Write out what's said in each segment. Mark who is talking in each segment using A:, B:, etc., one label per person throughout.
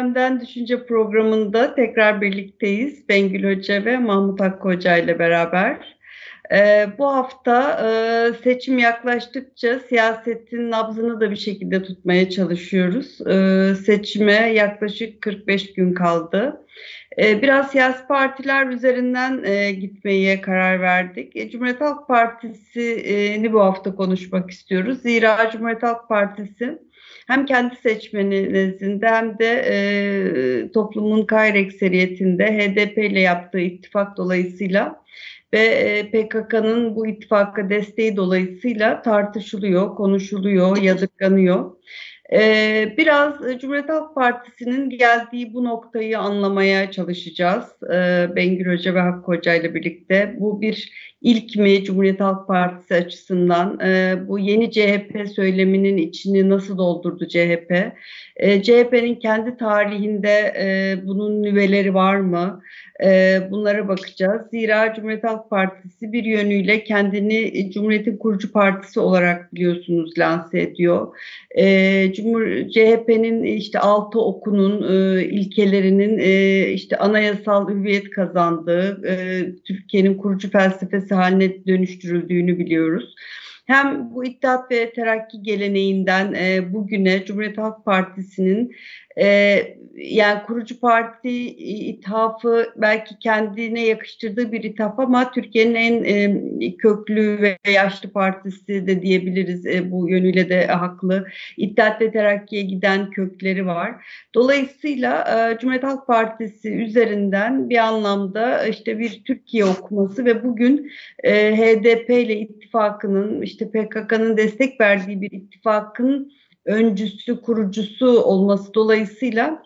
A: Gündemden Düşünce programında tekrar birlikteyiz. Bengül Hoca ve Mahmut Hakkı ile beraber. Ee, bu hafta e, seçim yaklaştıkça siyasetin nabzını da bir şekilde tutmaya çalışıyoruz. Ee, seçime yaklaşık 45 gün kaldı. Ee, biraz siyasi partiler üzerinden e, gitmeye karar verdik. E, Cumhuriyet Halk Partisi'ni bu hafta konuşmak istiyoruz. Zira Cumhuriyet Halk Partisi hem kendi seçmeni nezdinde hem de e, toplumun gayri HDP ile yaptığı ittifak dolayısıyla ve e, PKK'nın bu ittifaka desteği dolayısıyla tartışılıyor, konuşuluyor, yadırganıyor. Ee, biraz Cumhuriyet Halk Partisi'nin geldiği bu noktayı anlamaya çalışacağız. Ee, Bengür Hoca ve Hakkı Hoca ile birlikte. Bu bir ilk mi Cumhuriyet Halk Partisi açısından? Ee, bu yeni CHP söyleminin içini nasıl doldurdu CHP? Ee, CHP'nin kendi tarihinde e, bunun nüveleri var mı? Ee, bunlara bakacağız. Zira Cumhuriyet Halk Partisi bir yönüyle kendini Cumhuriyet'in kurucu partisi olarak biliyorsunuz lanse ediyor. Ee, Cumhur CHP'nin işte altı okunun e, ilkelerinin e, işte anayasal hüviyet kazandığı, e, Türkiye'nin kurucu felsefesi haline dönüştürüldüğünü biliyoruz. Hem bu İttihat ve Terakki geleneğinden e, bugüne Cumhuriyet Halk Partisi'nin e, yani kurucu parti ithafı belki kendine yakıştırdığı bir ithaf ama Türkiye'nin en e, köklü ve yaşlı partisi de diyebiliriz e, bu yönüyle de haklı. İttihat ve Terakki'ye giden kökleri var. Dolayısıyla e, Cumhuriyet Halk Partisi üzerinden bir anlamda işte bir Türkiye okuması ve bugün HDP ile ittifakının işte PKK'nın destek verdiği bir ittifakın öncüsü, kurucusu olması dolayısıyla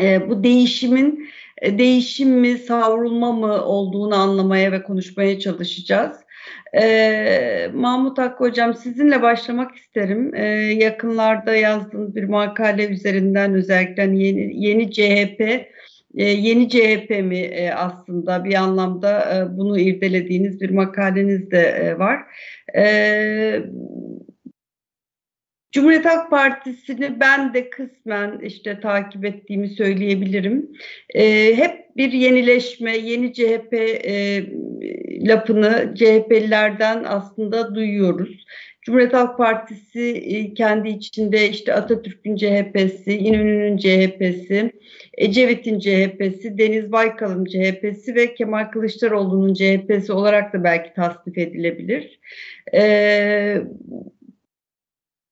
A: e, bu değişimin e, değişim mi, savrulma mı olduğunu anlamaya ve konuşmaya çalışacağız. Ee, Mahmut Hakkı Hocam sizinle başlamak isterim. Ee, yakınlarda yazdığınız bir makale üzerinden özellikle hani yeni, yeni CHP e, yeni CHP mi e, aslında bir anlamda e, bunu irdelediğiniz bir makaleniz de e, var. E, Cumhuriyet Halk Partisi'ni ben de kısmen işte takip ettiğimi söyleyebilirim. E, hep bir yenileşme, yeni CHP e, lafını CHP'lilerden aslında duyuyoruz. Cumhuriyet Halk Partisi e, kendi içinde işte Atatürk'ün CHP'si, İnönü'nün CHP'si, Ecevit'in CHP'si, Deniz Baykal'ın CHP'si ve Kemal Kılıçdaroğlu'nun CHP'si olarak da belki tasnif edilebilir. Ee,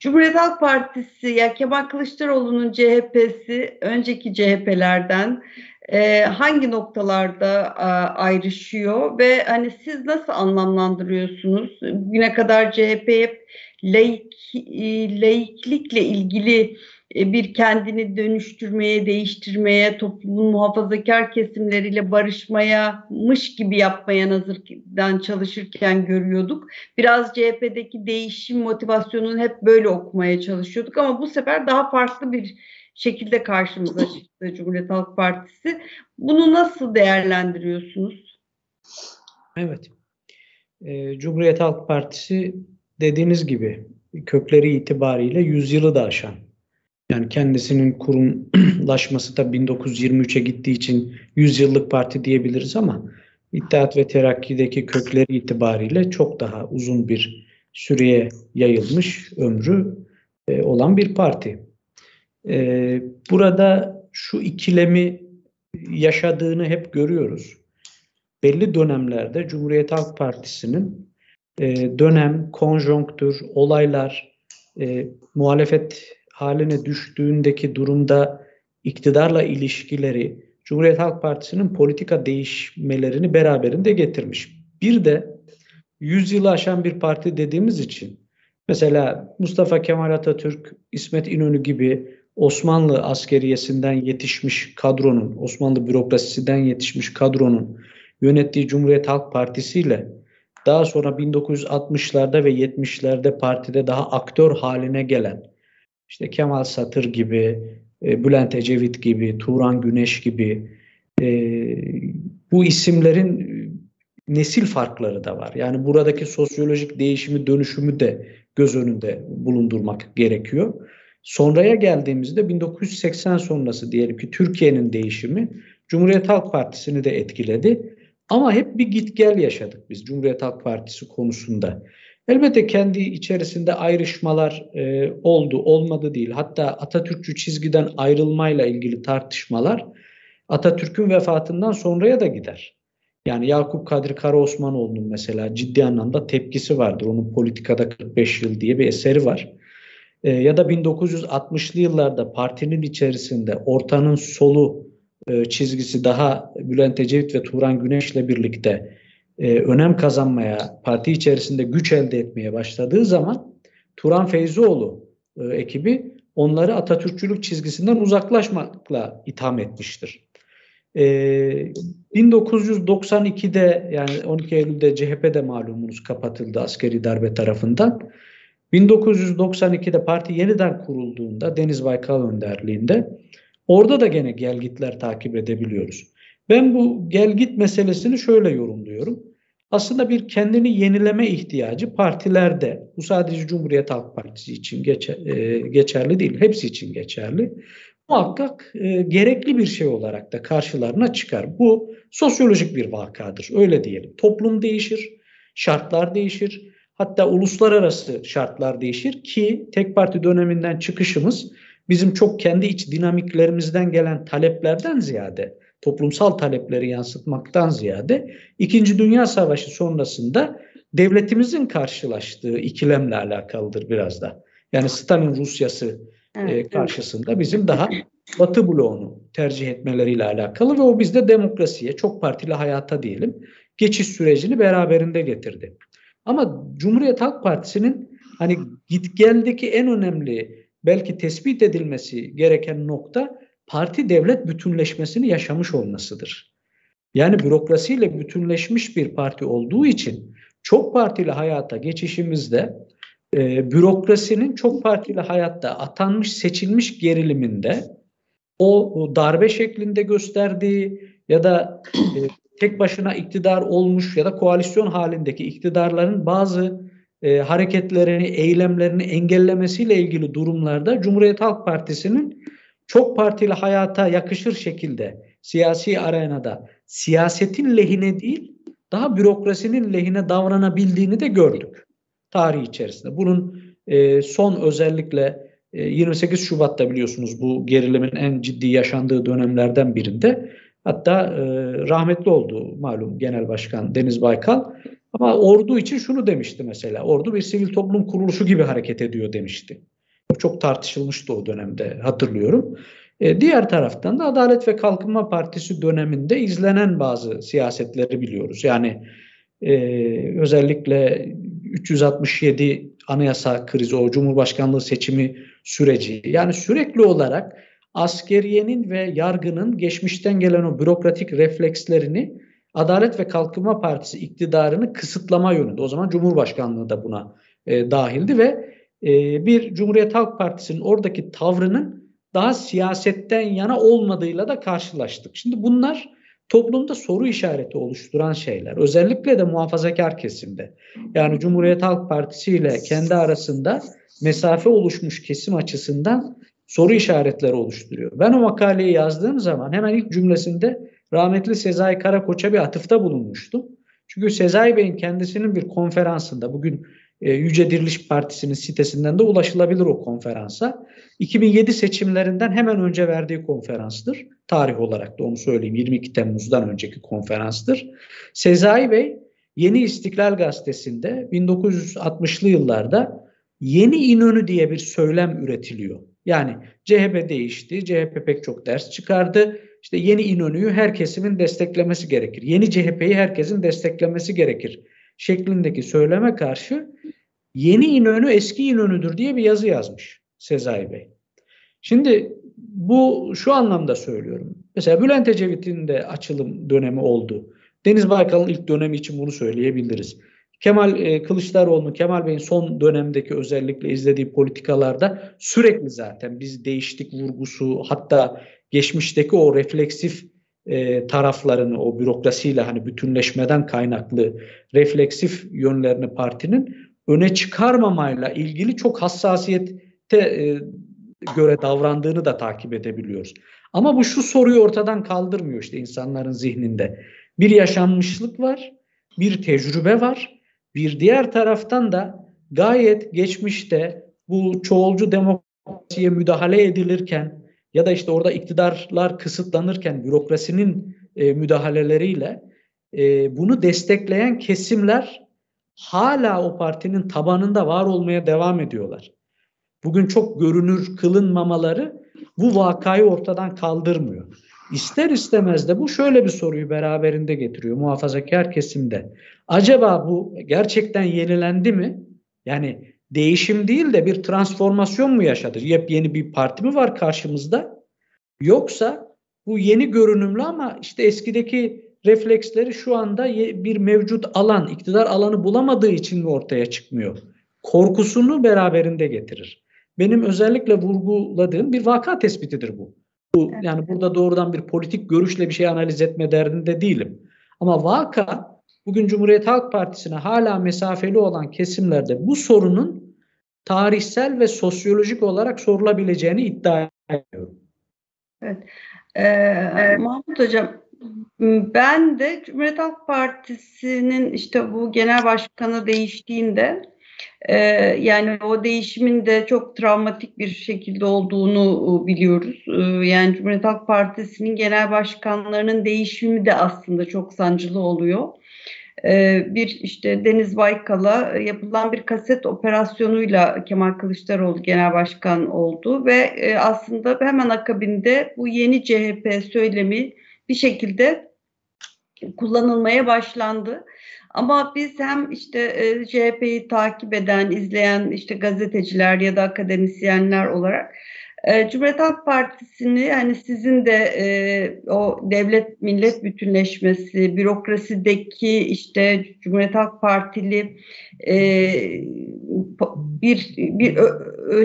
A: Cumhuriyet Halk Partisi ya Kemal Kılıçdaroğlu'nun CHP'si önceki CHP'lerden e, hangi noktalarda e, ayrışıyor ve hani siz nasıl anlamlandırıyorsunuz? Bugüne kadar CHP hep laik, e, laiklikle ilgili bir kendini dönüştürmeye, değiştirmeye, toplumun muhafazakar kesimleriyle barışmaya, mış gibi yapmaya nazırdan çalışırken görüyorduk. Biraz CHP'deki değişim motivasyonunu hep böyle okumaya çalışıyorduk ama bu sefer daha farklı bir şekilde karşımıza çıktı Cumhuriyet Halk Partisi. Bunu nasıl değerlendiriyorsunuz?
B: Evet. E, Cumhuriyet Halk Partisi dediğiniz gibi kökleri itibariyle yüzyılı da aşan yani kendisinin kurumlaşması da 1923'e gittiği için 100 yıllık parti diyebiliriz ama İttihat ve Terakki'deki kökleri itibariyle çok daha uzun bir süreye yayılmış ömrü e, olan bir parti. E, burada şu ikilemi yaşadığını hep görüyoruz. Belli dönemlerde Cumhuriyet Halk Partisi'nin e, dönem, konjonktür, olaylar, muhalefet haline düştüğündeki durumda iktidarla ilişkileri Cumhuriyet Halk Partisi'nin politika değişmelerini beraberinde getirmiş. Bir de 100 yılı aşan bir parti dediğimiz için mesela Mustafa Kemal Atatürk, İsmet İnönü gibi Osmanlı askeriyesinden yetişmiş kadronun, Osmanlı bürokrasisinden yetişmiş kadronun yönettiği Cumhuriyet Halk Partisi ile daha sonra 1960'larda ve 70'lerde partide daha aktör haline gelen işte Kemal Satır gibi, e, Bülent Ecevit gibi, Turan Güneş gibi e, bu isimlerin e, nesil farkları da var. Yani buradaki sosyolojik değişimi, dönüşümü de göz önünde bulundurmak gerekiyor. Sonraya geldiğimizde 1980 sonrası diyelim ki Türkiye'nin değişimi Cumhuriyet Halk Partisi'ni de etkiledi. Ama hep bir git gel yaşadık biz Cumhuriyet Halk Partisi konusunda. Elbette kendi içerisinde ayrışmalar e, oldu, olmadı değil. Hatta Atatürkçü çizgiden ayrılmayla ilgili tartışmalar Atatürk'ün vefatından sonraya da gider. Yani Yakup Kadri Karaosmanoğlu'nun mesela ciddi anlamda tepkisi vardır. Onun Politikada 45 Yıl diye bir eseri var. E, ya da 1960'lı yıllarda partinin içerisinde ortanın solu e, çizgisi daha Bülent Ecevit ve Turan Güneş'le birlikte e, önem kazanmaya, parti içerisinde güç elde etmeye başladığı zaman Turan Feyzioğlu e, ekibi onları Atatürkçülük çizgisinden uzaklaşmakla itham etmiştir. E, 1992'de yani 12 Eylül'de CHP'de malumunuz kapatıldı askeri darbe tarafından. 1992'de parti yeniden kurulduğunda Deniz Baykal önderliğinde orada da gene gelgitler takip edebiliyoruz. Ben bu gelgit meselesini şöyle yorumluyorum. Aslında bir kendini yenileme ihtiyacı partilerde, bu sadece Cumhuriyet Halk Partisi için geçer, e, geçerli değil, hepsi için geçerli. Muhakkak e, gerekli bir şey olarak da karşılarına çıkar. Bu sosyolojik bir vakadır, öyle diyelim. Toplum değişir, şartlar değişir, hatta uluslararası şartlar değişir ki tek parti döneminden çıkışımız bizim çok kendi iç dinamiklerimizden gelen taleplerden ziyade toplumsal talepleri yansıtmaktan ziyade İkinci Dünya Savaşı sonrasında devletimizin karşılaştığı ikilemle alakalıdır biraz da. Yani Stalin Rusyası e, evet, karşısında bizim daha Batı bloğunu tercih etmeleriyle alakalı ve o bizde demokrasiye, çok partili hayata diyelim, geçiş sürecini beraberinde getirdi. Ama Cumhuriyet Halk Partisi'nin hani git geldeki en önemli belki tespit edilmesi gereken nokta parti devlet bütünleşmesini yaşamış olmasıdır. Yani bürokrasiyle bütünleşmiş bir parti olduğu için çok partili hayata geçişimizde e, bürokrasinin çok partili hayatta atanmış seçilmiş geriliminde o, o darbe şeklinde gösterdiği ya da e, tek başına iktidar olmuş ya da koalisyon halindeki iktidarların bazı e, hareketlerini, eylemlerini engellemesiyle ilgili durumlarda Cumhuriyet Halk Partisi'nin çok partili hayata yakışır şekilde siyasi arenada siyasetin lehine değil daha bürokrasinin lehine davranabildiğini de gördük tarih içerisinde. Bunun e, son özellikle e, 28 Şubat'ta biliyorsunuz bu gerilimin en ciddi yaşandığı dönemlerden birinde hatta e, rahmetli oldu malum Genel Başkan Deniz Baykal ama ordu için şunu demişti mesela ordu bir sivil toplum kuruluşu gibi hareket ediyor demişti. Çok tartışılmıştı o dönemde hatırlıyorum. E, diğer taraftan da Adalet ve Kalkınma Partisi döneminde izlenen bazı siyasetleri biliyoruz. Yani e, özellikle 367 anayasa krizi, o Cumhurbaşkanlığı seçimi süreci. Yani sürekli olarak askeriyenin ve yargının geçmişten gelen o bürokratik reflekslerini Adalet ve Kalkınma Partisi iktidarını kısıtlama yönünde. O zaman Cumhurbaşkanlığı da buna e, dahildi ve e, bir Cumhuriyet Halk Partisi'nin oradaki tavrının daha siyasetten yana olmadığıyla da karşılaştık. Şimdi bunlar toplumda soru işareti oluşturan şeyler. Özellikle de muhafazakar kesimde. Yani Cumhuriyet Halk Partisi ile kendi arasında mesafe oluşmuş kesim açısından soru işaretleri oluşturuyor. Ben o makaleyi yazdığım zaman hemen ilk cümlesinde rahmetli Sezai Karakoç'a bir atıfta bulunmuştum. Çünkü Sezai Bey'in kendisinin bir konferansında bugün e, Yüce Diriliş Partisi'nin sitesinden de ulaşılabilir o konferansa. 2007 seçimlerinden hemen önce verdiği konferanstır. Tarih olarak da onu söyleyeyim 22 Temmuz'dan önceki konferanstır. Sezai Bey Yeni İstiklal Gazetesi'nde 1960'lı yıllarda Yeni İnönü diye bir söylem üretiliyor. Yani CHP değişti, CHP pek çok ders çıkardı. İşte yeni İnönü'yü her kesimin desteklemesi gerekir. Yeni CHP'yi herkesin desteklemesi gerekir şeklindeki söyleme karşı yeni İnönü eski İnönü'dür diye bir yazı yazmış Sezai Bey. Şimdi bu şu anlamda söylüyorum. Mesela Bülent Ecevit'in de açılım dönemi oldu. Deniz Baykal'ın ilk dönemi için bunu söyleyebiliriz. Kemal e, Kılıçdaroğlu'nun, Kemal Bey'in son dönemdeki özellikle izlediği politikalarda sürekli zaten biz değiştik vurgusu hatta geçmişteki o refleksif e, taraflarını o bürokrasiyle hani bütünleşmeden kaynaklı refleksif yönlerini partinin öne çıkarmamayla ilgili çok hassasiyette e, göre davrandığını da takip edebiliyoruz. Ama bu şu soruyu ortadan kaldırmıyor işte insanların zihninde. Bir yaşanmışlık var, bir tecrübe var. Bir diğer taraftan da gayet geçmişte bu çoğulcu demokrasiye müdahale edilirken ya da işte orada iktidarlar kısıtlanırken bürokrasinin e, müdahaleleriyle e, bunu destekleyen kesimler hala o partinin tabanında var olmaya devam ediyorlar. Bugün çok görünür kılınmamaları bu vakayı ortadan kaldırmıyor. İster istemez de bu şöyle bir soruyu beraberinde getiriyor muhafazakar kesimde. Acaba bu gerçekten yenilendi mi? Yani değişim değil de bir transformasyon mu yaşadı? Yepyeni bir parti mi var karşımızda? Yoksa bu yeni görünümlü ama işte eskideki refleksleri şu anda bir mevcut alan, iktidar alanı bulamadığı için mi ortaya çıkmıyor? Korkusunu beraberinde getirir. Benim özellikle vurguladığım bir vaka tespitidir bu. bu yani burada doğrudan bir politik görüşle bir şey analiz etme derdinde değilim. Ama vaka bugün Cumhuriyet Halk Partisi'ne hala mesafeli olan kesimlerde bu sorunun tarihsel ve sosyolojik olarak sorulabileceğini iddia ediyorum.
A: Evet. Ee, Mahmut Hocam ben de Cumhuriyet Halk Partisi'nin işte bu genel başkanı değiştiğinde e, yani o değişimin de çok travmatik bir şekilde olduğunu biliyoruz. E, yani Cumhuriyet Halk Partisi'nin genel başkanlarının değişimi de aslında çok sancılı oluyor. E, bir işte Deniz Baykal'a yapılan bir kaset operasyonuyla Kemal Kılıçdaroğlu genel başkan oldu ve e, aslında hemen akabinde bu yeni CHP söylemi bir şekilde kullanılmaya başlandı. Ama biz hem işte e, CHP'yi takip eden, izleyen işte gazeteciler ya da akademisyenler olarak e, Cumhuriyet Halk Partisi'ni hani sizin de e, o devlet millet bütünleşmesi, bürokrasideki işte Cumhuriyet Halk Partili e, bir bir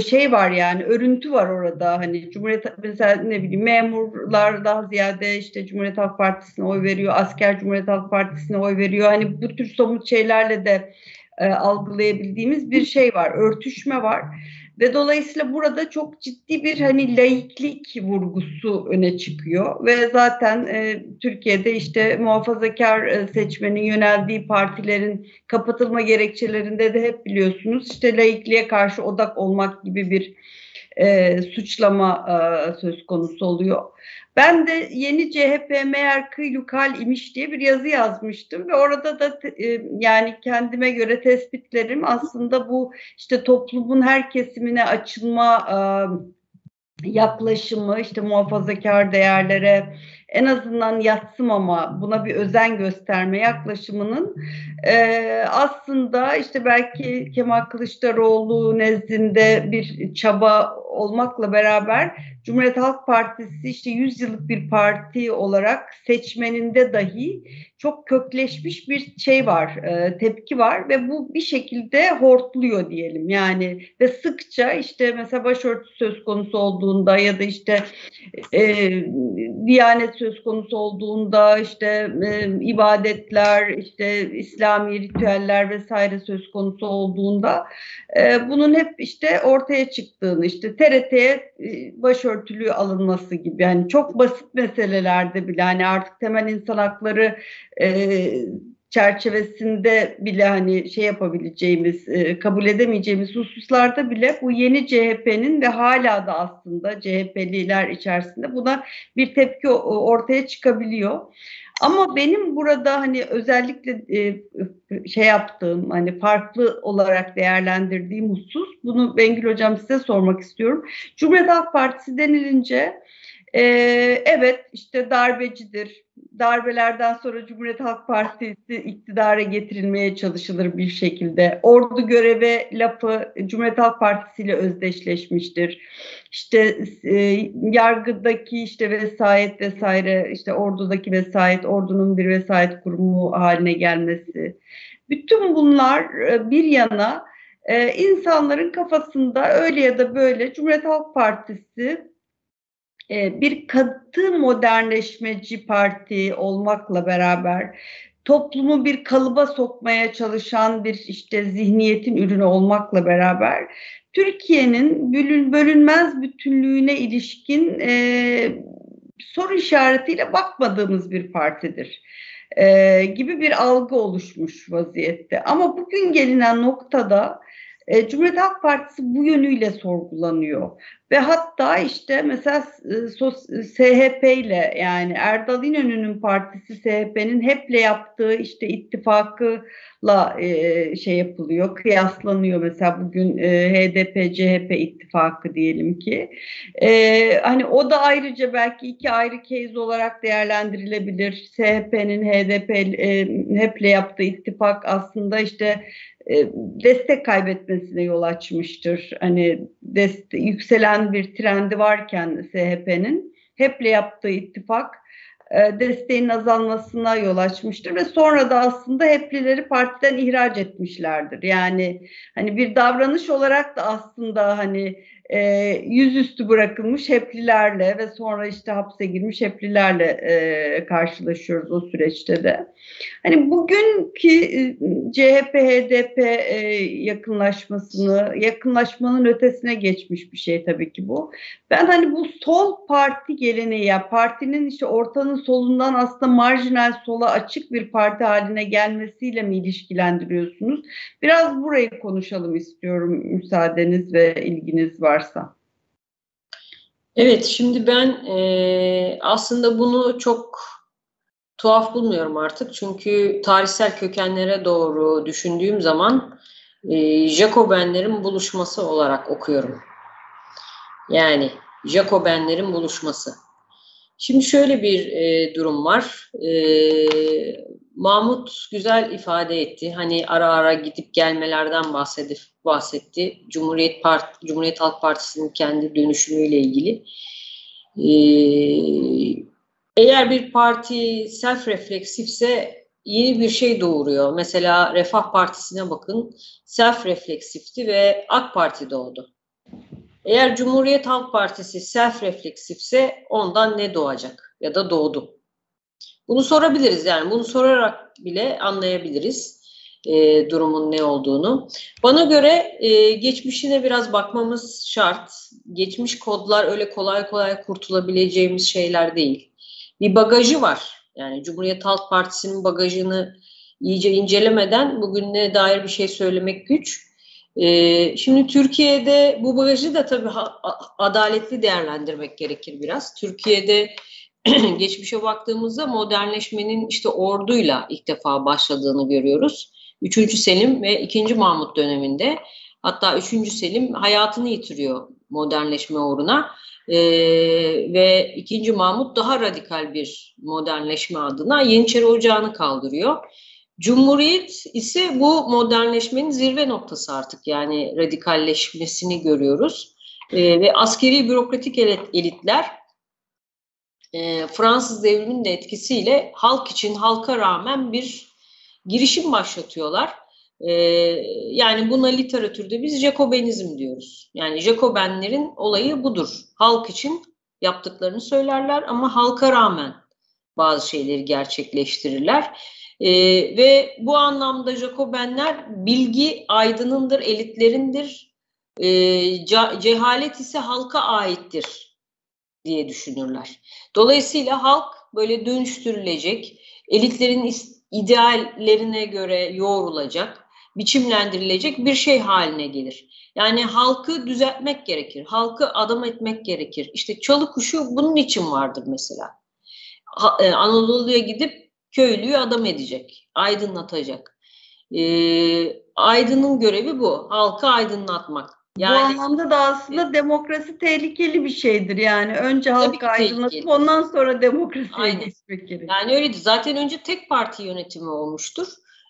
A: şey var yani örüntü var orada hani Cumhuriyet mesela ne bileyim memurlar daha ziyade işte Cumhuriyet Halk Partisi'ne oy veriyor, asker Cumhuriyet Halk Partisi'ne oy veriyor. Hani bu tür somut şeylerle de e, algılayabildiğimiz bir şey var, örtüşme var. Ve dolayısıyla burada çok ciddi bir hani laiklik vurgusu öne çıkıyor ve zaten e, Türkiye'de işte muhafazakar e, seçmenin yöneldiği partilerin kapatılma gerekçelerinde de hep biliyorsunuz işte laikliğe karşı odak olmak gibi bir e, suçlama e, söz konusu oluyor. Ben de yeni CHP meğer kıylukal imiş diye bir yazı yazmıştım ve orada da e, yani kendime göre tespitlerim aslında bu işte toplumun her kesimine açılma e, yaklaşımı işte muhafazakar değerlere en azından yatsımama, buna bir özen gösterme yaklaşımının e, aslında işte belki Kemal Kılıçdaroğlu nezdinde bir çaba olmakla beraber Cumhuriyet Halk Partisi işte 100 yıllık bir parti olarak seçmeninde dahi çok kökleşmiş bir şey var, e, tepki var ve bu bir şekilde hortluyor diyelim. Yani ve sıkça işte mesela başörtüsü söz konusu olduğunda ya da işte e, diyanet söz konusu olduğunda işte e, ibadetler, işte İslami ritüeller vesaire söz konusu olduğunda e, bunun hep işte ortaya çıktığını işte TRT'ye e, başörtülü alınması gibi. Yani çok basit meselelerde bile. Hani artık temel insan hakları e, çerçevesinde bile hani şey yapabileceğimiz, e, kabul edemeyeceğimiz hususlarda bile bu yeni CHP'nin ve hala da aslında CHP'liler içerisinde buna bir tepki ortaya çıkabiliyor. Ama benim burada hani özellikle e, şey yaptığım hani farklı olarak değerlendirdiğim husus bunu Bengül Hocam size sormak istiyorum. Cumhuriyet Halk Partisi denilince e, evet işte darbecidir. Darbelerden sonra Cumhuriyet Halk Partisi iktidara getirilmeye çalışılır bir şekilde. Ordu göreve lafı Cumhuriyet Halk Partisi ile özdeşleşmiştir. İşte e, yargıdaki işte vesayet vesaire işte ordudaki vesayet ordunun bir vesayet kurumu haline gelmesi. Bütün bunlar e, bir yana e, insanların kafasında öyle ya da böyle Cumhuriyet Halk Partisi bir katı modernleşmeci parti olmakla beraber toplumu bir kalıba sokmaya çalışan bir işte zihniyetin ürünü olmakla beraber Türkiye'nin bölünmez bütünlüğüne ilişkin e, soru işaretiyle bakmadığımız bir partidir e, gibi bir algı oluşmuş vaziyette. Ama bugün gelinen noktada e, Cumhuriyet Halk Partisi bu yönüyle sorgulanıyor. Ve hatta işte mesela e, SHP ile yani Erdal İnönü'nün partisi SHP'nin HEP'le yaptığı işte ittifakla e, şey yapılıyor, kıyaslanıyor. Mesela bugün e, HDP, CHP ittifakı diyelim ki. E, hani o da ayrıca belki iki ayrı case olarak değerlendirilebilir. SHP'nin HDP, e, HEP'le yaptığı ittifak aslında işte e, destek kaybetmesine yol açmıştır. Hani deste, yükselen bir trendi varken SHP'nin HEP'le yaptığı ittifak e, desteğin azalmasına yol açmıştır ve sonra da aslında HEP'lileri partiden ihraç etmişlerdir. Yani hani bir davranış olarak da aslında hani e, yüzüstü bırakılmış heplilerle ve sonra işte hapse girmiş heplilerle e, karşılaşıyoruz o süreçte de. Hani bugünkü e, CHP HDP e, yakınlaşmasını yakınlaşmanın ötesine geçmiş bir şey tabii ki bu. Ben hani bu sol parti geleneği ya partinin işte ortanın solundan aslında marjinal sola açık bir parti haline gelmesiyle mi ilişkilendiriyorsunuz? Biraz burayı konuşalım istiyorum müsaadeniz ve ilginiz varsa.
C: Evet, şimdi ben e, aslında bunu çok tuhaf bulmuyorum artık. Çünkü tarihsel kökenlere doğru düşündüğüm zaman e, Jacobenlerin buluşması olarak okuyorum. Yani Jacobenlerin buluşması. Şimdi şöyle bir e, durum var. E, Mahmut güzel ifade etti. Hani ara ara gidip gelmelerden bahsedip bahsetti. Cumhuriyet Part Cumhuriyet Halk Partisi'nin kendi dönüşümüyle ilgili. Ee, eğer bir parti self refleksifse yeni bir şey doğuruyor. Mesela Refah Partisi'ne bakın self refleksifti ve AK Parti doğdu. Eğer Cumhuriyet Halk Partisi self refleksifse ondan ne doğacak ya da doğdu. Bunu sorabiliriz yani bunu sorarak bile anlayabiliriz e, durumun ne olduğunu. Bana göre e, geçmişine biraz bakmamız şart. Geçmiş kodlar öyle kolay kolay kurtulabileceğimiz şeyler değil. Bir bagajı var. Yani Cumhuriyet Halk Partisi'nin bagajını iyice incelemeden bugüne dair bir şey söylemek güç. Ee, şimdi Türkiye'de bu bagajı da tabii adaletli değerlendirmek gerekir biraz. Türkiye'de geçmişe baktığımızda modernleşmenin işte orduyla ilk defa başladığını görüyoruz. Üçüncü Selim ve ikinci Mahmut döneminde hatta üçüncü Selim hayatını yitiriyor modernleşme uğruna. Ee, ve ikinci Mahmut daha radikal bir modernleşme adına Yeniçeri Ocağı'nı kaldırıyor. Cumhuriyet ise bu modernleşmenin zirve noktası artık yani radikalleşmesini görüyoruz. Ee, ve askeri bürokratik elitler e, Fransız devriminin de etkisiyle halk için halka rağmen bir girişim başlatıyorlar. E, yani buna literatürde biz Jacobenizm diyoruz. Yani Jacobenlerin olayı budur. Halk için yaptıklarını söylerler ama halka rağmen bazı şeyleri gerçekleştirirler. Ee, ve bu anlamda Jacobenler bilgi aydınındır, elitlerindir. Ee, cehalet ise halka aittir diye düşünürler. Dolayısıyla halk böyle dönüştürülecek, elitlerin ideallerine göre yoğrulacak, biçimlendirilecek bir şey haline gelir. Yani halkı düzeltmek gerekir, halkı adam etmek gerekir. İşte çalı kuşu bunun için vardır mesela. E, Anadolu'ya gidip köylüyü adam edecek, aydınlatacak. Ee, aydının görevi bu, halkı aydınlatmak.
A: Yani, Bu anlamda da aslında demokrasi tehlikeli bir şeydir yani. Önce halka aydınlatıp ondan sonra demokrasiye geçmek gerekiyor.
C: Yani öyleydi. Zaten önce tek parti yönetimi olmuştur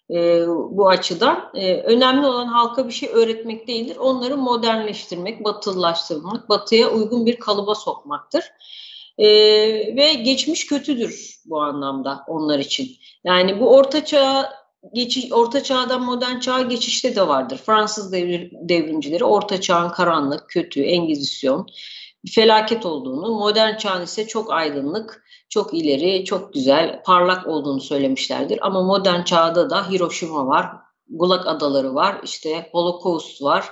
C: e, bu açıdan. E, önemli olan halka bir şey öğretmek değildir. Onları modernleştirmek, batılılaştırmak, batıya uygun bir kalıba sokmaktır. E, ve geçmiş kötüdür bu anlamda onlar için. Yani bu orta çağ geçiş, orta çağdan modern çağa geçişte de vardır. Fransız devir, devrimcileri orta çağın karanlık, kötü, engizisyon, felaket olduğunu, modern çağın ise çok aydınlık, çok ileri, çok güzel, parlak olduğunu söylemişlerdir. Ama modern çağda da Hiroşima var, Gulag adaları var, işte Holocaust var,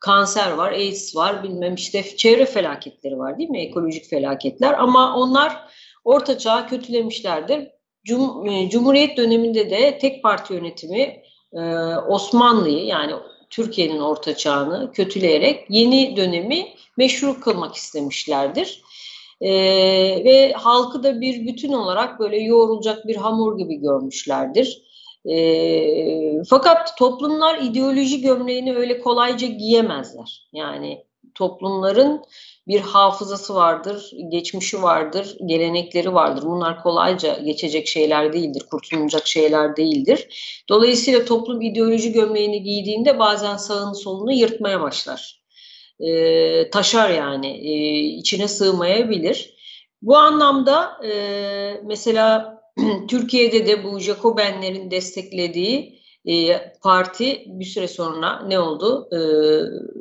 C: kanser var, AIDS var, bilmem işte çevre felaketleri var değil mi? Ekolojik felaketler ama onlar orta çağı kötülemişlerdir. Cum e, Cumhuriyet döneminde de tek parti yönetimi e, Osmanlı'yı yani Türkiye'nin orta çağını kötüleyerek yeni dönemi meşru kılmak istemişlerdir. E, ve halkı da bir bütün olarak böyle yoğrulacak bir hamur gibi görmüşlerdir. E, fakat toplumlar ideoloji gömleğini öyle kolayca giyemezler. Yani toplumların bir hafızası vardır, geçmişi vardır, gelenekleri vardır. Bunlar kolayca geçecek şeyler değildir, kurtulunacak şeyler değildir. Dolayısıyla toplum ideoloji gömleğini giydiğinde bazen sağını solunu yırtmaya başlar. E, taşar yani, e, içine sığmayabilir. Bu anlamda e, mesela Türkiye'de de bu Jacobenlerin desteklediği e, parti bir süre sonra ne oldu? E,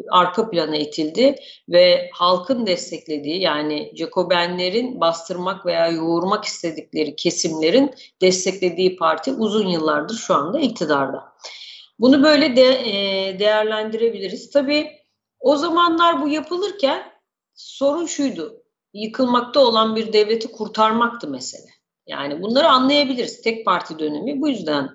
C: arka plana itildi ve halkın desteklediği yani Jacobenlerin bastırmak veya yoğurmak istedikleri kesimlerin desteklediği parti uzun yıllardır şu anda iktidarda. Bunu böyle de e, değerlendirebiliriz. Tabii o zamanlar bu yapılırken sorun şuydu. Yıkılmakta olan bir devleti kurtarmaktı mesele. Yani bunları anlayabiliriz. Tek parti dönemi bu yüzden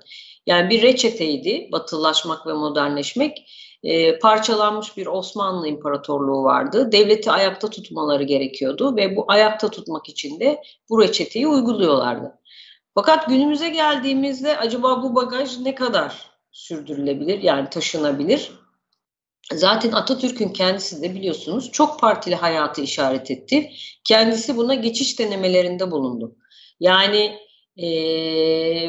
C: yani bir reçeteydi batılaşmak ve modernleşmek. E, parçalanmış bir Osmanlı İmparatorluğu vardı. Devleti ayakta tutmaları gerekiyordu ve bu ayakta tutmak için de bu reçeteyi uyguluyorlardı. Fakat günümüze geldiğimizde acaba bu bagaj ne kadar sürdürülebilir yani taşınabilir? Zaten Atatürk'ün kendisi de biliyorsunuz çok partili hayatı işaret etti. Kendisi buna geçiş denemelerinde bulundu. Yani e,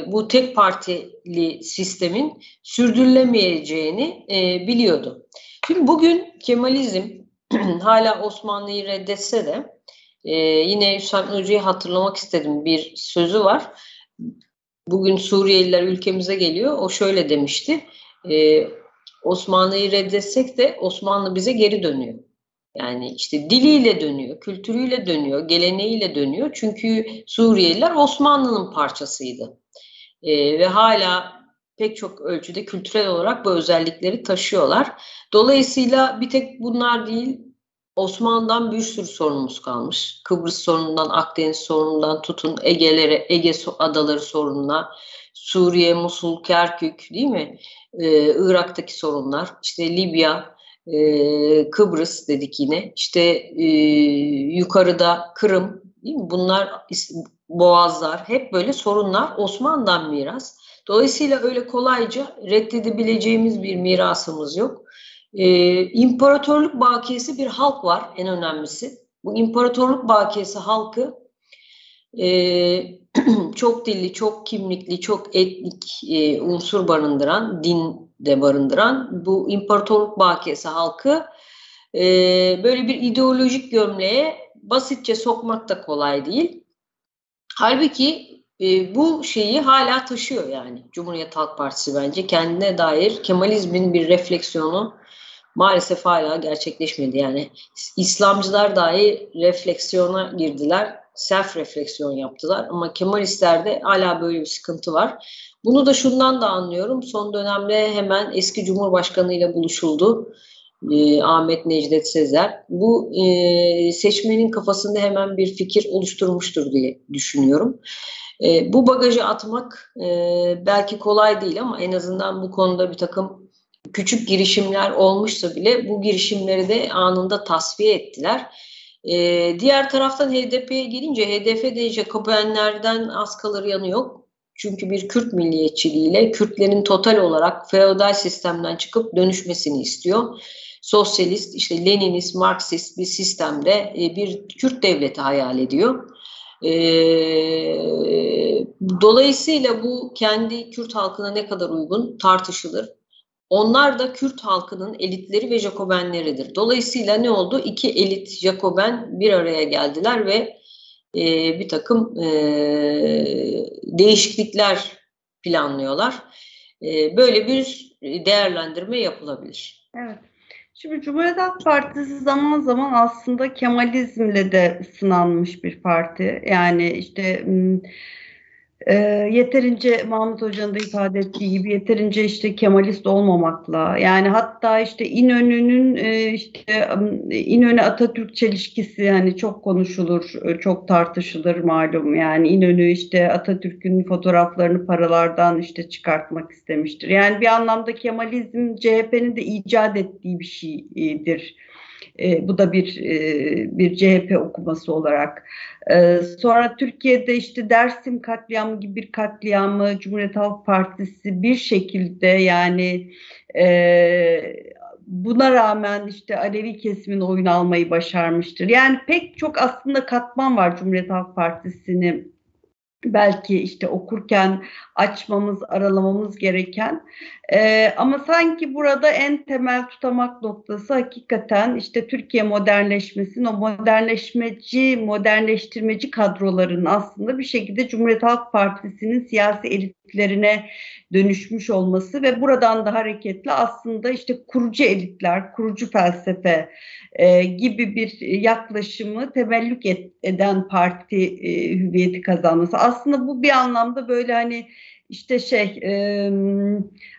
C: bu tek partili sistemin sürdürülemeyeceğini e, biliyordu. Şimdi bugün Kemalizm hala Osmanlı'yı reddetse de e, yine Hüsam Hoca'yı hatırlamak istedim bir sözü var. Bugün Suriyeliler ülkemize geliyor. O şöyle demişti. E, Osmanlı'yı reddetsek de Osmanlı bize geri dönüyor. Yani işte diliyle dönüyor, kültürüyle dönüyor, geleneğiyle dönüyor. Çünkü Suriyeliler Osmanlı'nın parçasıydı. E, ve hala pek çok ölçüde kültürel olarak bu özellikleri taşıyorlar. Dolayısıyla bir tek bunlar değil, Osmanlı'dan bir sürü sorunumuz kalmış. Kıbrıs sorunundan, Akdeniz sorunundan tutun Ege'lere, Ege adaları sorununa, Suriye, Musul, Kerkük değil mi? Ee, Irak'taki sorunlar, işte Libya, e, Kıbrıs dedik yine. İşte e, yukarıda Kırım değil mi? Bunlar boğazlar hep böyle sorunlar Osmanlı'dan miras. Dolayısıyla öyle kolayca reddedebileceğimiz bir mirasımız yok. E, imparatorluk bakiyesi bir halk var en önemlisi. Bu imparatorluk bakiyesi halkı e, çok dilli, çok kimlikli, çok etnik e, unsur barındıran, din de barındıran bu imparatorluk bakiyesi halkı e, böyle bir ideolojik gömleğe basitçe sokmak da kolay değil. Halbuki e, bu şeyi hala taşıyor yani Cumhuriyet Halk Partisi bence kendine dair Kemalizmin bir refleksiyonu maalesef hala gerçekleşmedi. Yani İslamcılar dahi refleksiyona girdiler, self refleksiyon yaptılar ama Kemalistlerde hala böyle bir sıkıntı var. Bunu da şundan da anlıyorum. Son dönemde hemen eski Cumhurbaşkanı ile buluşuldu. E, Ahmet Necdet Sezer. Bu e, seçmenin kafasında hemen bir fikir oluşturmuştur diye düşünüyorum. E, bu bagajı atmak e, belki kolay değil ama en azından bu konuda bir takım küçük girişimler olmuşsa bile bu girişimleri de anında tasfiye ettiler. Ee, diğer taraftan HDP'ye gelince HDP'de Jacobenlerden az kalır yanı yok. Çünkü bir Kürt milliyetçiliğiyle Kürtlerin total olarak feodal sistemden çıkıp dönüşmesini istiyor. Sosyalist, işte Leninist, Marksist bir sistemde e, bir Kürt devleti hayal ediyor. E, dolayısıyla bu kendi Kürt halkına ne kadar uygun tartışılır. Onlar da Kürt halkının elitleri ve Jacobenleridir. Dolayısıyla ne oldu? İki elit Jacoben bir araya geldiler ve e, bir takım e, değişiklikler planlıyorlar. E, böyle bir değerlendirme yapılabilir.
A: Evet. Şimdi Cumhuriyet Halk Partisi zaman zaman aslında Kemalizmle de sınanmış bir parti. Yani işte e, yeterince Mahmut Hoca'nın da ifade ettiği gibi yeterince işte Kemalist olmamakla yani hatta işte İnönü'nün e, işte İnönü Atatürk çelişkisi hani çok konuşulur, çok tartışılır malum. Yani İnönü işte Atatürk'ün fotoğraflarını paralardan işte çıkartmak istemiştir. Yani bir anlamda Kemalizm CHP'nin de icat ettiği bir şeydir. E, bu da bir e, bir CHP okuması olarak. E, sonra Türkiye'de işte Dersim katliamı gibi bir katliamı Cumhuriyet Halk Partisi bir şekilde yani e, buna rağmen işte Alevi kesimin oyunu almayı başarmıştır. Yani pek çok aslında katman var Cumhuriyet Halk Partisi'ni belki işte okurken açmamız, aralamamız gereken. Ee, ama sanki burada en temel tutamak noktası hakikaten işte Türkiye modernleşmesinin o modernleşmeci, modernleştirmeci kadroların aslında bir şekilde Cumhuriyet Halk Partisi'nin siyasi elitlerine dönüşmüş olması ve buradan da hareketle aslında işte kurucu elitler, kurucu felsefe e, gibi bir yaklaşımı temellük et, eden parti e, hüviyeti kazanması. Aslında bu bir anlamda böyle hani işte şey e,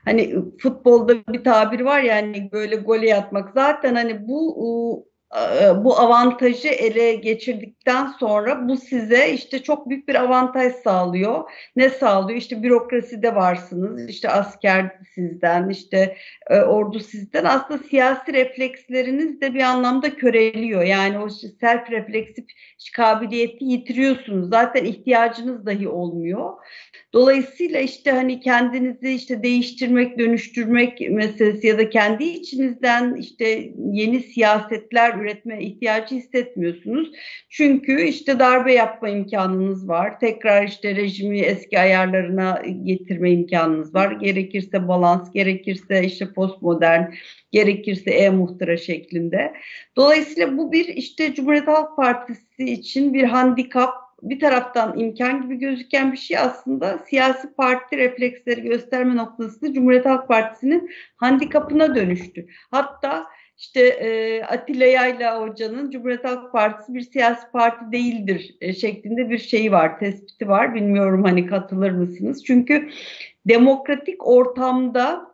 A: hani futbolda bir tabir var ya hani böyle gole atmak. Zaten hani bu bu avantajı ele geçirdikten sonra bu size işte çok büyük bir avantaj sağlıyor. Ne sağlıyor? İşte bürokraside varsınız, işte asker sizden, işte e, ordu sizden. Aslında siyasi refleksleriniz de bir anlamda köreliyor. Yani o self refleksif kabiliyeti yitiriyorsunuz. Zaten ihtiyacınız dahi olmuyor. Dolayısıyla işte hani kendinizi işte değiştirmek, dönüştürmek meselesi ya da kendi içinizden işte yeni siyasetler üretme ihtiyacı hissetmiyorsunuz. Çünkü işte darbe yapma imkanınız var. Tekrar işte rejimi eski ayarlarına getirme imkanınız var. Gerekirse balans, gerekirse işte postmodern, gerekirse e-muhtıra şeklinde. Dolayısıyla bu bir işte Cumhuriyet Halk Partisi için bir handikap bir taraftan imkan gibi gözüken bir şey aslında siyasi parti refleksleri gösterme noktasında Cumhuriyet Halk Partisi'nin handikapına dönüştü. Hatta işte e, Atilla Yayla Hoca'nın Cumhuriyet Halk Partisi bir siyasi parti değildir e, şeklinde bir şeyi var, tespiti var. Bilmiyorum hani katılır mısınız? Çünkü demokratik ortamda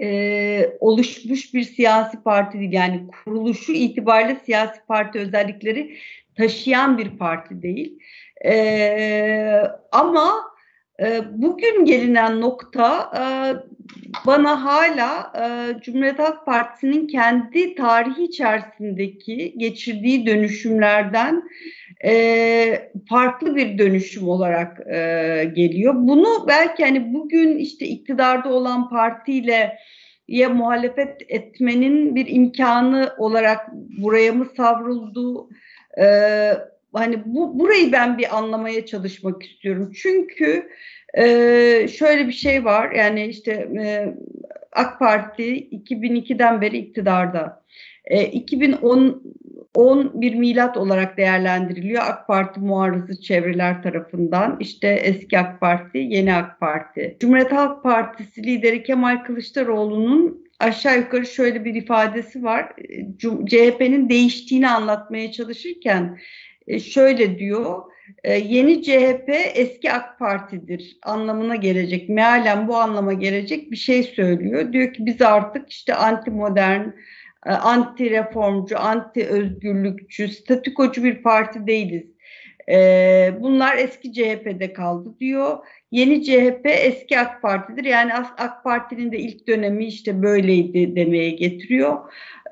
A: e, oluşmuş bir siyasi parti değil. Yani kuruluşu itibariyle siyasi parti özellikleri taşıyan bir parti değil. E, ama e, bugün gelinen nokta e, bana hala e, Cumhuriyet Halk Partisi'nin kendi tarihi içerisindeki geçirdiği dönüşümlerden e, farklı bir dönüşüm olarak e, geliyor. Bunu belki hani bugün işte iktidarda olan partiyle ya muhalefet etmenin bir imkanı olarak buraya mı savruldu? Ee, hani bu burayı ben bir anlamaya çalışmak istiyorum. Çünkü e, şöyle bir şey var. Yani işte e, AK Parti 2002'den beri iktidarda. E, 2010 11 milat olarak değerlendiriliyor AK Parti muarızı çevreler tarafından. İşte eski AK Parti, yeni AK Parti. Cumhuriyet Halk Partisi lideri Kemal Kılıçdaroğlu'nun aşağı yukarı şöyle bir ifadesi var. CHP'nin değiştiğini anlatmaya çalışırken e, şöyle diyor. E, yeni CHP eski AK Parti'dir anlamına gelecek. Mealen bu anlama gelecek bir şey söylüyor. Diyor ki biz artık işte anti modern, e, anti reformcu, anti özgürlükçü, statükocu bir parti değiliz. Bunlar eski CHP'de kaldı diyor. Yeni CHP eski AK Parti'dir. Yani AK Parti'nin de ilk dönemi işte böyleydi demeye getiriyor.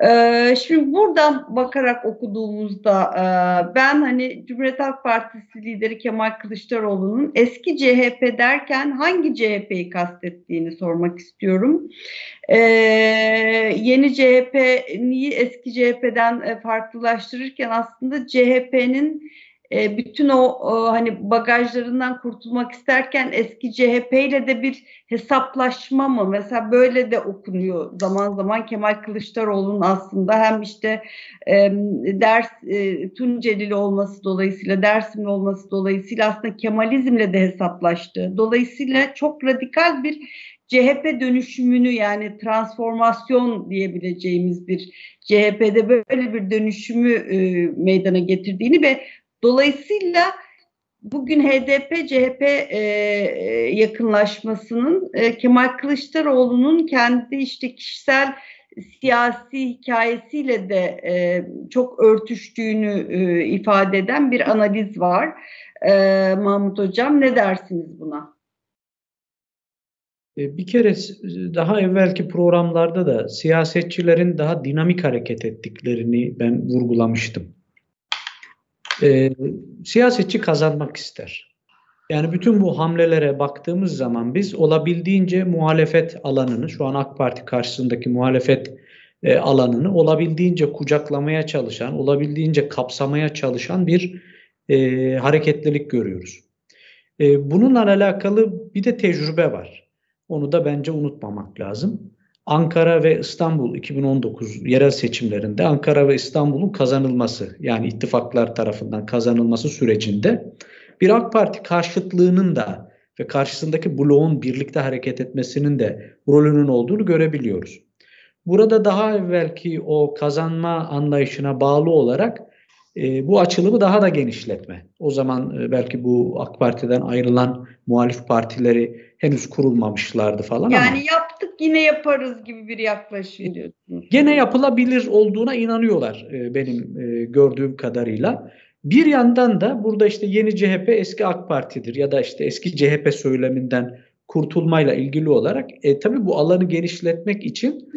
A: Ee, şimdi buradan bakarak okuduğumuzda e, ben hani Cumhuriyet Halk Partisi lideri Kemal Kılıçdaroğlu'nun eski CHP derken hangi CHP'yi kastettiğini sormak istiyorum. Ee, yeni CHP'yi eski CHP'den e, farklılaştırırken aslında CHP'nin e, bütün o, o hani bagajlarından kurtulmak isterken eski CHP ile de bir hesaplaşma mı? Mesela böyle de okunuyor zaman zaman Kemal Kılıçdaroğlu'nun aslında hem işte e, ders e, Tuncelili olması dolayısıyla Dersimli olması dolayısıyla aslında Kemalizmle de hesaplaştı. Dolayısıyla çok radikal bir CHP dönüşümünü yani transformasyon diyebileceğimiz bir CHP'de böyle bir dönüşümü e, meydana getirdiğini ve dolayısıyla bugün HDP CHP e, yakınlaşmasının e, Kemal Kılıçdaroğlu'nun kendi işte kişisel siyasi hikayesiyle de e, çok örtüştüğünü e, ifade eden bir analiz var. E, Mahmut Hocam ne dersiniz buna?
B: E, bir kere daha evvelki programlarda da siyasetçilerin daha dinamik hareket ettiklerini ben vurgulamıştım. E, siyasetçi kazanmak ister. Yani bütün bu hamlelere baktığımız zaman biz olabildiğince muhalefet alanını, şu an AK Parti karşısındaki muhalefet e, alanını olabildiğince kucaklamaya çalışan, olabildiğince kapsamaya çalışan bir e, hareketlilik görüyoruz. E, bununla alakalı bir de tecrübe var. Onu da bence unutmamak lazım. Ankara ve İstanbul 2019 yerel seçimlerinde Ankara ve İstanbul'un kazanılması yani ittifaklar tarafından kazanılması sürecinde bir AK Parti karşıtlığının da ve karşısındaki bloğun birlikte hareket etmesinin de rolünün olduğunu görebiliyoruz. Burada daha evvelki o kazanma anlayışına bağlı olarak e, bu açılımı daha da genişletme. O zaman e, belki bu AK Parti'den ayrılan muhalif partileri henüz kurulmamışlardı falan
A: yani
B: ama.
A: Yani yaptık yine yaparız gibi bir yaklaşım.
B: Gene yapılabilir olduğuna inanıyorlar e, benim e, gördüğüm kadarıyla. Bir yandan da burada işte yeni CHP eski AK Parti'dir ya da işte eski CHP söyleminden kurtulmayla ilgili olarak e, tabii bu alanı genişletmek için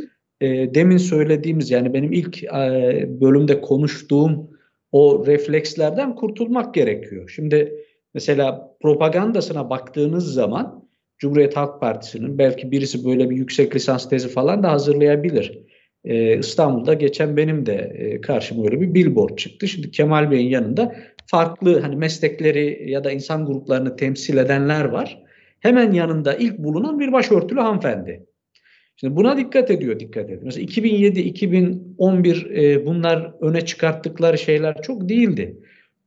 B: e, demin söylediğimiz yani benim ilk e, bölümde konuştuğum o reflekslerden kurtulmak gerekiyor. Şimdi mesela propagandasına baktığınız zaman Cumhuriyet Halk Partisi'nin belki birisi böyle bir yüksek lisans tezi falan da hazırlayabilir. Ee, İstanbul'da geçen benim de e, karşıma öyle bir billboard çıktı. Şimdi Kemal Bey'in yanında farklı hani meslekleri ya da insan gruplarını temsil edenler var. Hemen yanında ilk bulunan bir başörtülü hanımefendi. Şimdi buna dikkat ediyor, dikkat ediyor. Mesela 2007, 2011 e, bunlar öne çıkarttıkları şeyler çok değildi.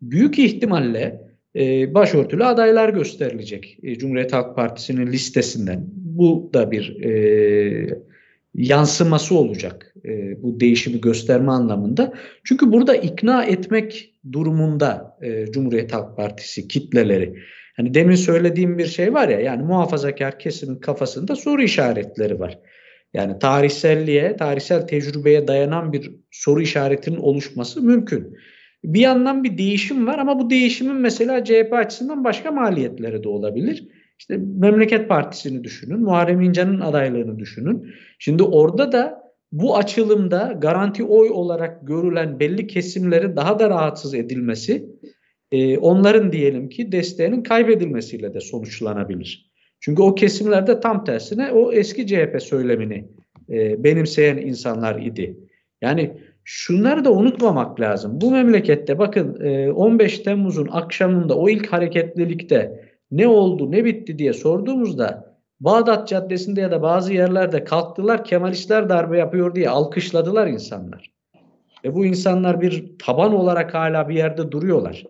B: Büyük ihtimalle e, başörtülü adaylar gösterilecek e, Cumhuriyet Halk Partisi'nin listesinden. Bu da bir e, yansıması olacak e, bu değişimi gösterme anlamında. Çünkü burada ikna etmek durumunda e, Cumhuriyet Halk Partisi kitleleri. Hani demin söylediğim bir şey var ya yani muhafazakar kesimin kafasında soru işaretleri var. Yani tarihselliğe, tarihsel tecrübeye dayanan bir soru işaretinin oluşması mümkün. Bir yandan bir değişim var ama bu değişimin mesela CHP açısından başka maliyetleri de olabilir. İşte Memleket Partisi'ni düşünün, Muharrem İnce'nin adaylığını düşünün. Şimdi orada da bu açılımda garanti oy olarak görülen belli kesimlerin daha da rahatsız edilmesi, e, onların diyelim ki desteğinin kaybedilmesiyle de sonuçlanabilir. Çünkü o kesimlerde tam tersine o eski CHP söylemini e, benimseyen insanlar idi. Yani şunları da unutmamak lazım. Bu memlekette bakın e, 15 Temmuz'un akşamında o ilk hareketlilikte ne oldu ne bitti diye sorduğumuzda Bağdat Caddesi'nde ya da bazı yerlerde kalktılar Kemalistler darbe yapıyor diye alkışladılar insanlar. Ve bu insanlar bir taban olarak hala bir yerde duruyorlar.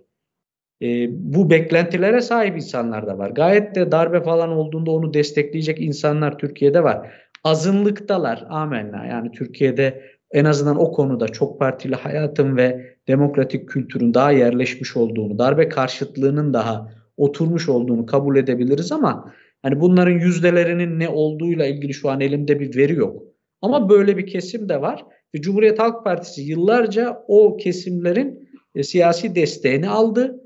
B: E, bu beklentilere sahip insanlar da var. Gayet de darbe falan olduğunda onu destekleyecek insanlar Türkiye'de var. Azınlıktalar amenna. Yani Türkiye'de en azından o konuda çok partili hayatın ve demokratik kültürün daha yerleşmiş olduğunu, darbe karşıtlığının daha oturmuş olduğunu kabul edebiliriz ama hani bunların yüzdelerinin ne olduğuyla ilgili şu an elimde bir veri yok. Ama böyle bir kesim de var ve Cumhuriyet Halk Partisi yıllarca o kesimlerin e, siyasi desteğini aldı.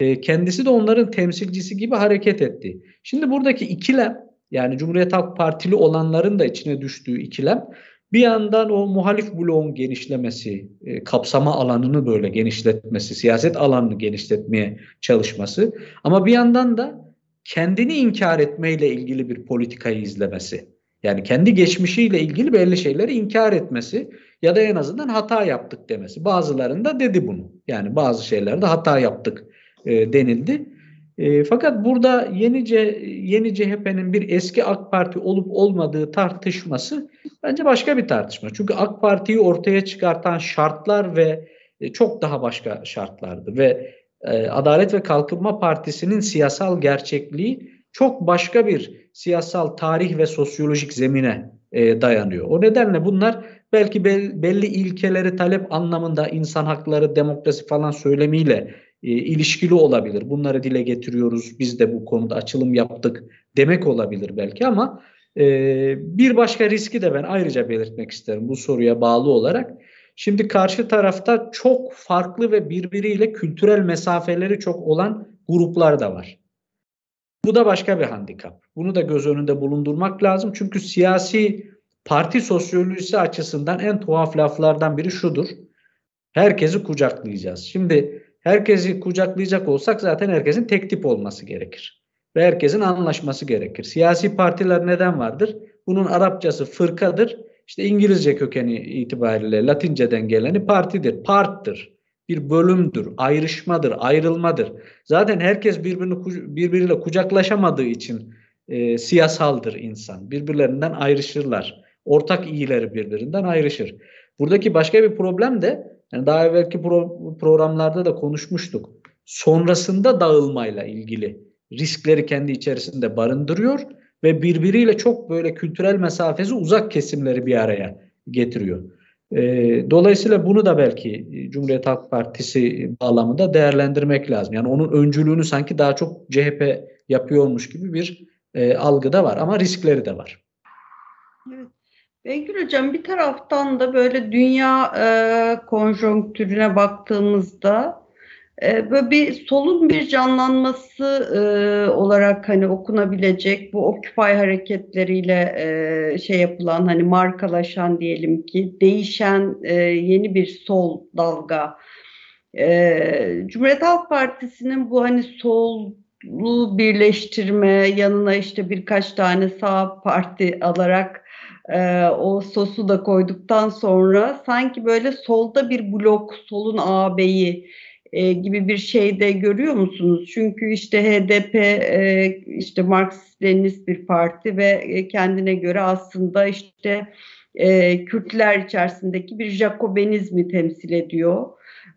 B: E, kendisi de onların temsilcisi gibi hareket etti. Şimdi buradaki ikilem yani Cumhuriyet Halk Partili olanların da içine düştüğü ikilem bir yandan o muhalif bloğun genişlemesi, e, kapsama alanını böyle genişletmesi, siyaset alanını genişletmeye çalışması ama bir yandan da kendini inkar etmeyle ilgili bir politikayı izlemesi. Yani kendi geçmişiyle ilgili belli şeyleri inkar etmesi ya da en azından hata yaptık demesi. Bazılarında dedi bunu. Yani bazı şeylerde hata yaptık e, denildi. E, fakat burada yeni, C, yeni CHP'nin bir eski AK Parti olup olmadığı tartışması bence başka bir tartışma. Çünkü AK Parti'yi ortaya çıkartan şartlar ve e, çok daha başka şartlardı ve e, Adalet ve Kalkınma Partisi'nin siyasal gerçekliği çok başka bir siyasal tarih ve sosyolojik zemine e, dayanıyor. O nedenle bunlar belki belli ilkeleri talep anlamında insan hakları, demokrasi falan söylemiyle e, ilişkili olabilir. Bunları dile getiriyoruz. Biz de bu konuda açılım yaptık demek olabilir belki ama e, bir başka riski de ben ayrıca belirtmek isterim bu soruya bağlı olarak. Şimdi karşı tarafta çok farklı ve birbiriyle kültürel mesafeleri çok olan gruplar da var. Bu da başka bir handikap. Bunu da göz önünde bulundurmak lazım. Çünkü siyasi parti sosyolojisi açısından en tuhaf laflardan biri şudur. Herkesi kucaklayacağız. Şimdi herkesi kucaklayacak olsak zaten herkesin tek tip olması gerekir. Ve herkesin anlaşması gerekir. Siyasi partiler neden vardır? Bunun Arapçası fırkadır. İşte İngilizce kökeni itibariyle Latinceden geleni partidir. Part'tır. Bir bölümdür, ayrışmadır, ayrılmadır. Zaten herkes birbirini birbiriyle kucaklaşamadığı için e, siyasaldır insan. Birbirlerinden ayrışırlar. Ortak iyileri birbirinden ayrışır. Buradaki başka bir problem de yani daha evvelki pro, programlarda da konuşmuştuk. Sonrasında dağılmayla ilgili riskleri kendi içerisinde barındırıyor ve birbiriyle çok böyle kültürel mesafesi uzak kesimleri bir araya getiriyor. E, dolayısıyla bunu da belki Cumhuriyet Halk Partisi bağlamında değerlendirmek lazım. Yani onun öncülüğünü sanki daha çok CHP yapıyormuş gibi bir e, algı da var ama riskleri de var.
A: Evet. Bengül Hocam bir taraftan da böyle dünya e, konjonktürüne baktığımızda e, böyle bir solun bir canlanması e, olarak hani okunabilecek bu Occupy hareketleriyle e, şey yapılan hani markalaşan diyelim ki değişen e, yeni bir sol dalga. E, Cumhuriyet Halk Partisi'nin bu hani solu birleştirme yanına işte birkaç tane sağ parti alarak e, o sosu da koyduktan sonra sanki böyle solda bir blok, solun ağabeyi e, gibi bir şey de görüyor musunuz? Çünkü işte HDP e, işte Marksist-Leninist bir parti ve e, kendine göre aslında işte e, Kürtler içerisindeki bir Jacobenizmi temsil ediyor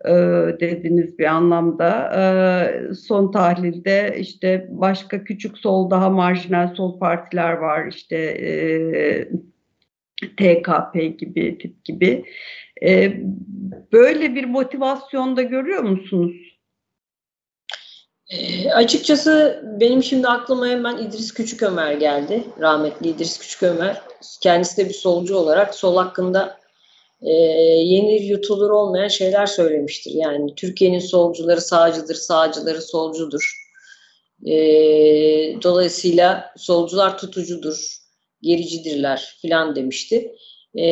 A: e, dediniz bir anlamda. E, son tahlilde işte başka küçük sol daha marjinal sol partiler var işte e, TKP gibi tip gibi. E, böyle bir motivasyonda görüyor musunuz?
C: E, açıkçası benim şimdi aklıma hemen İdris Küçükömer geldi. Rahmetli İdris Küçükömer. Kendisi de bir solcu olarak sol hakkında e, yenir yutulur olmayan şeyler söylemiştir. Yani Türkiye'nin solcuları sağcıdır, sağcıları solcudur. E, dolayısıyla solcular tutucudur, gericidirler filan demişti. Ee,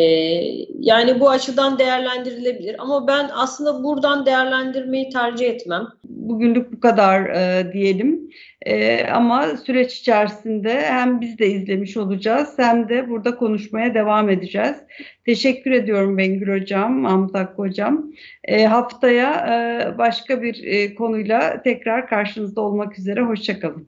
C: yani bu açıdan değerlendirilebilir ama ben aslında buradan değerlendirmeyi tercih etmem.
A: Bugünlük bu kadar e, diyelim e, ama süreç içerisinde hem biz de izlemiş olacağız hem de burada konuşmaya devam edeceğiz. Teşekkür ediyorum Bengül Hocam, Mahmut Hocam. E, haftaya e, başka bir e, konuyla tekrar karşınızda olmak üzere. Hoşçakalın.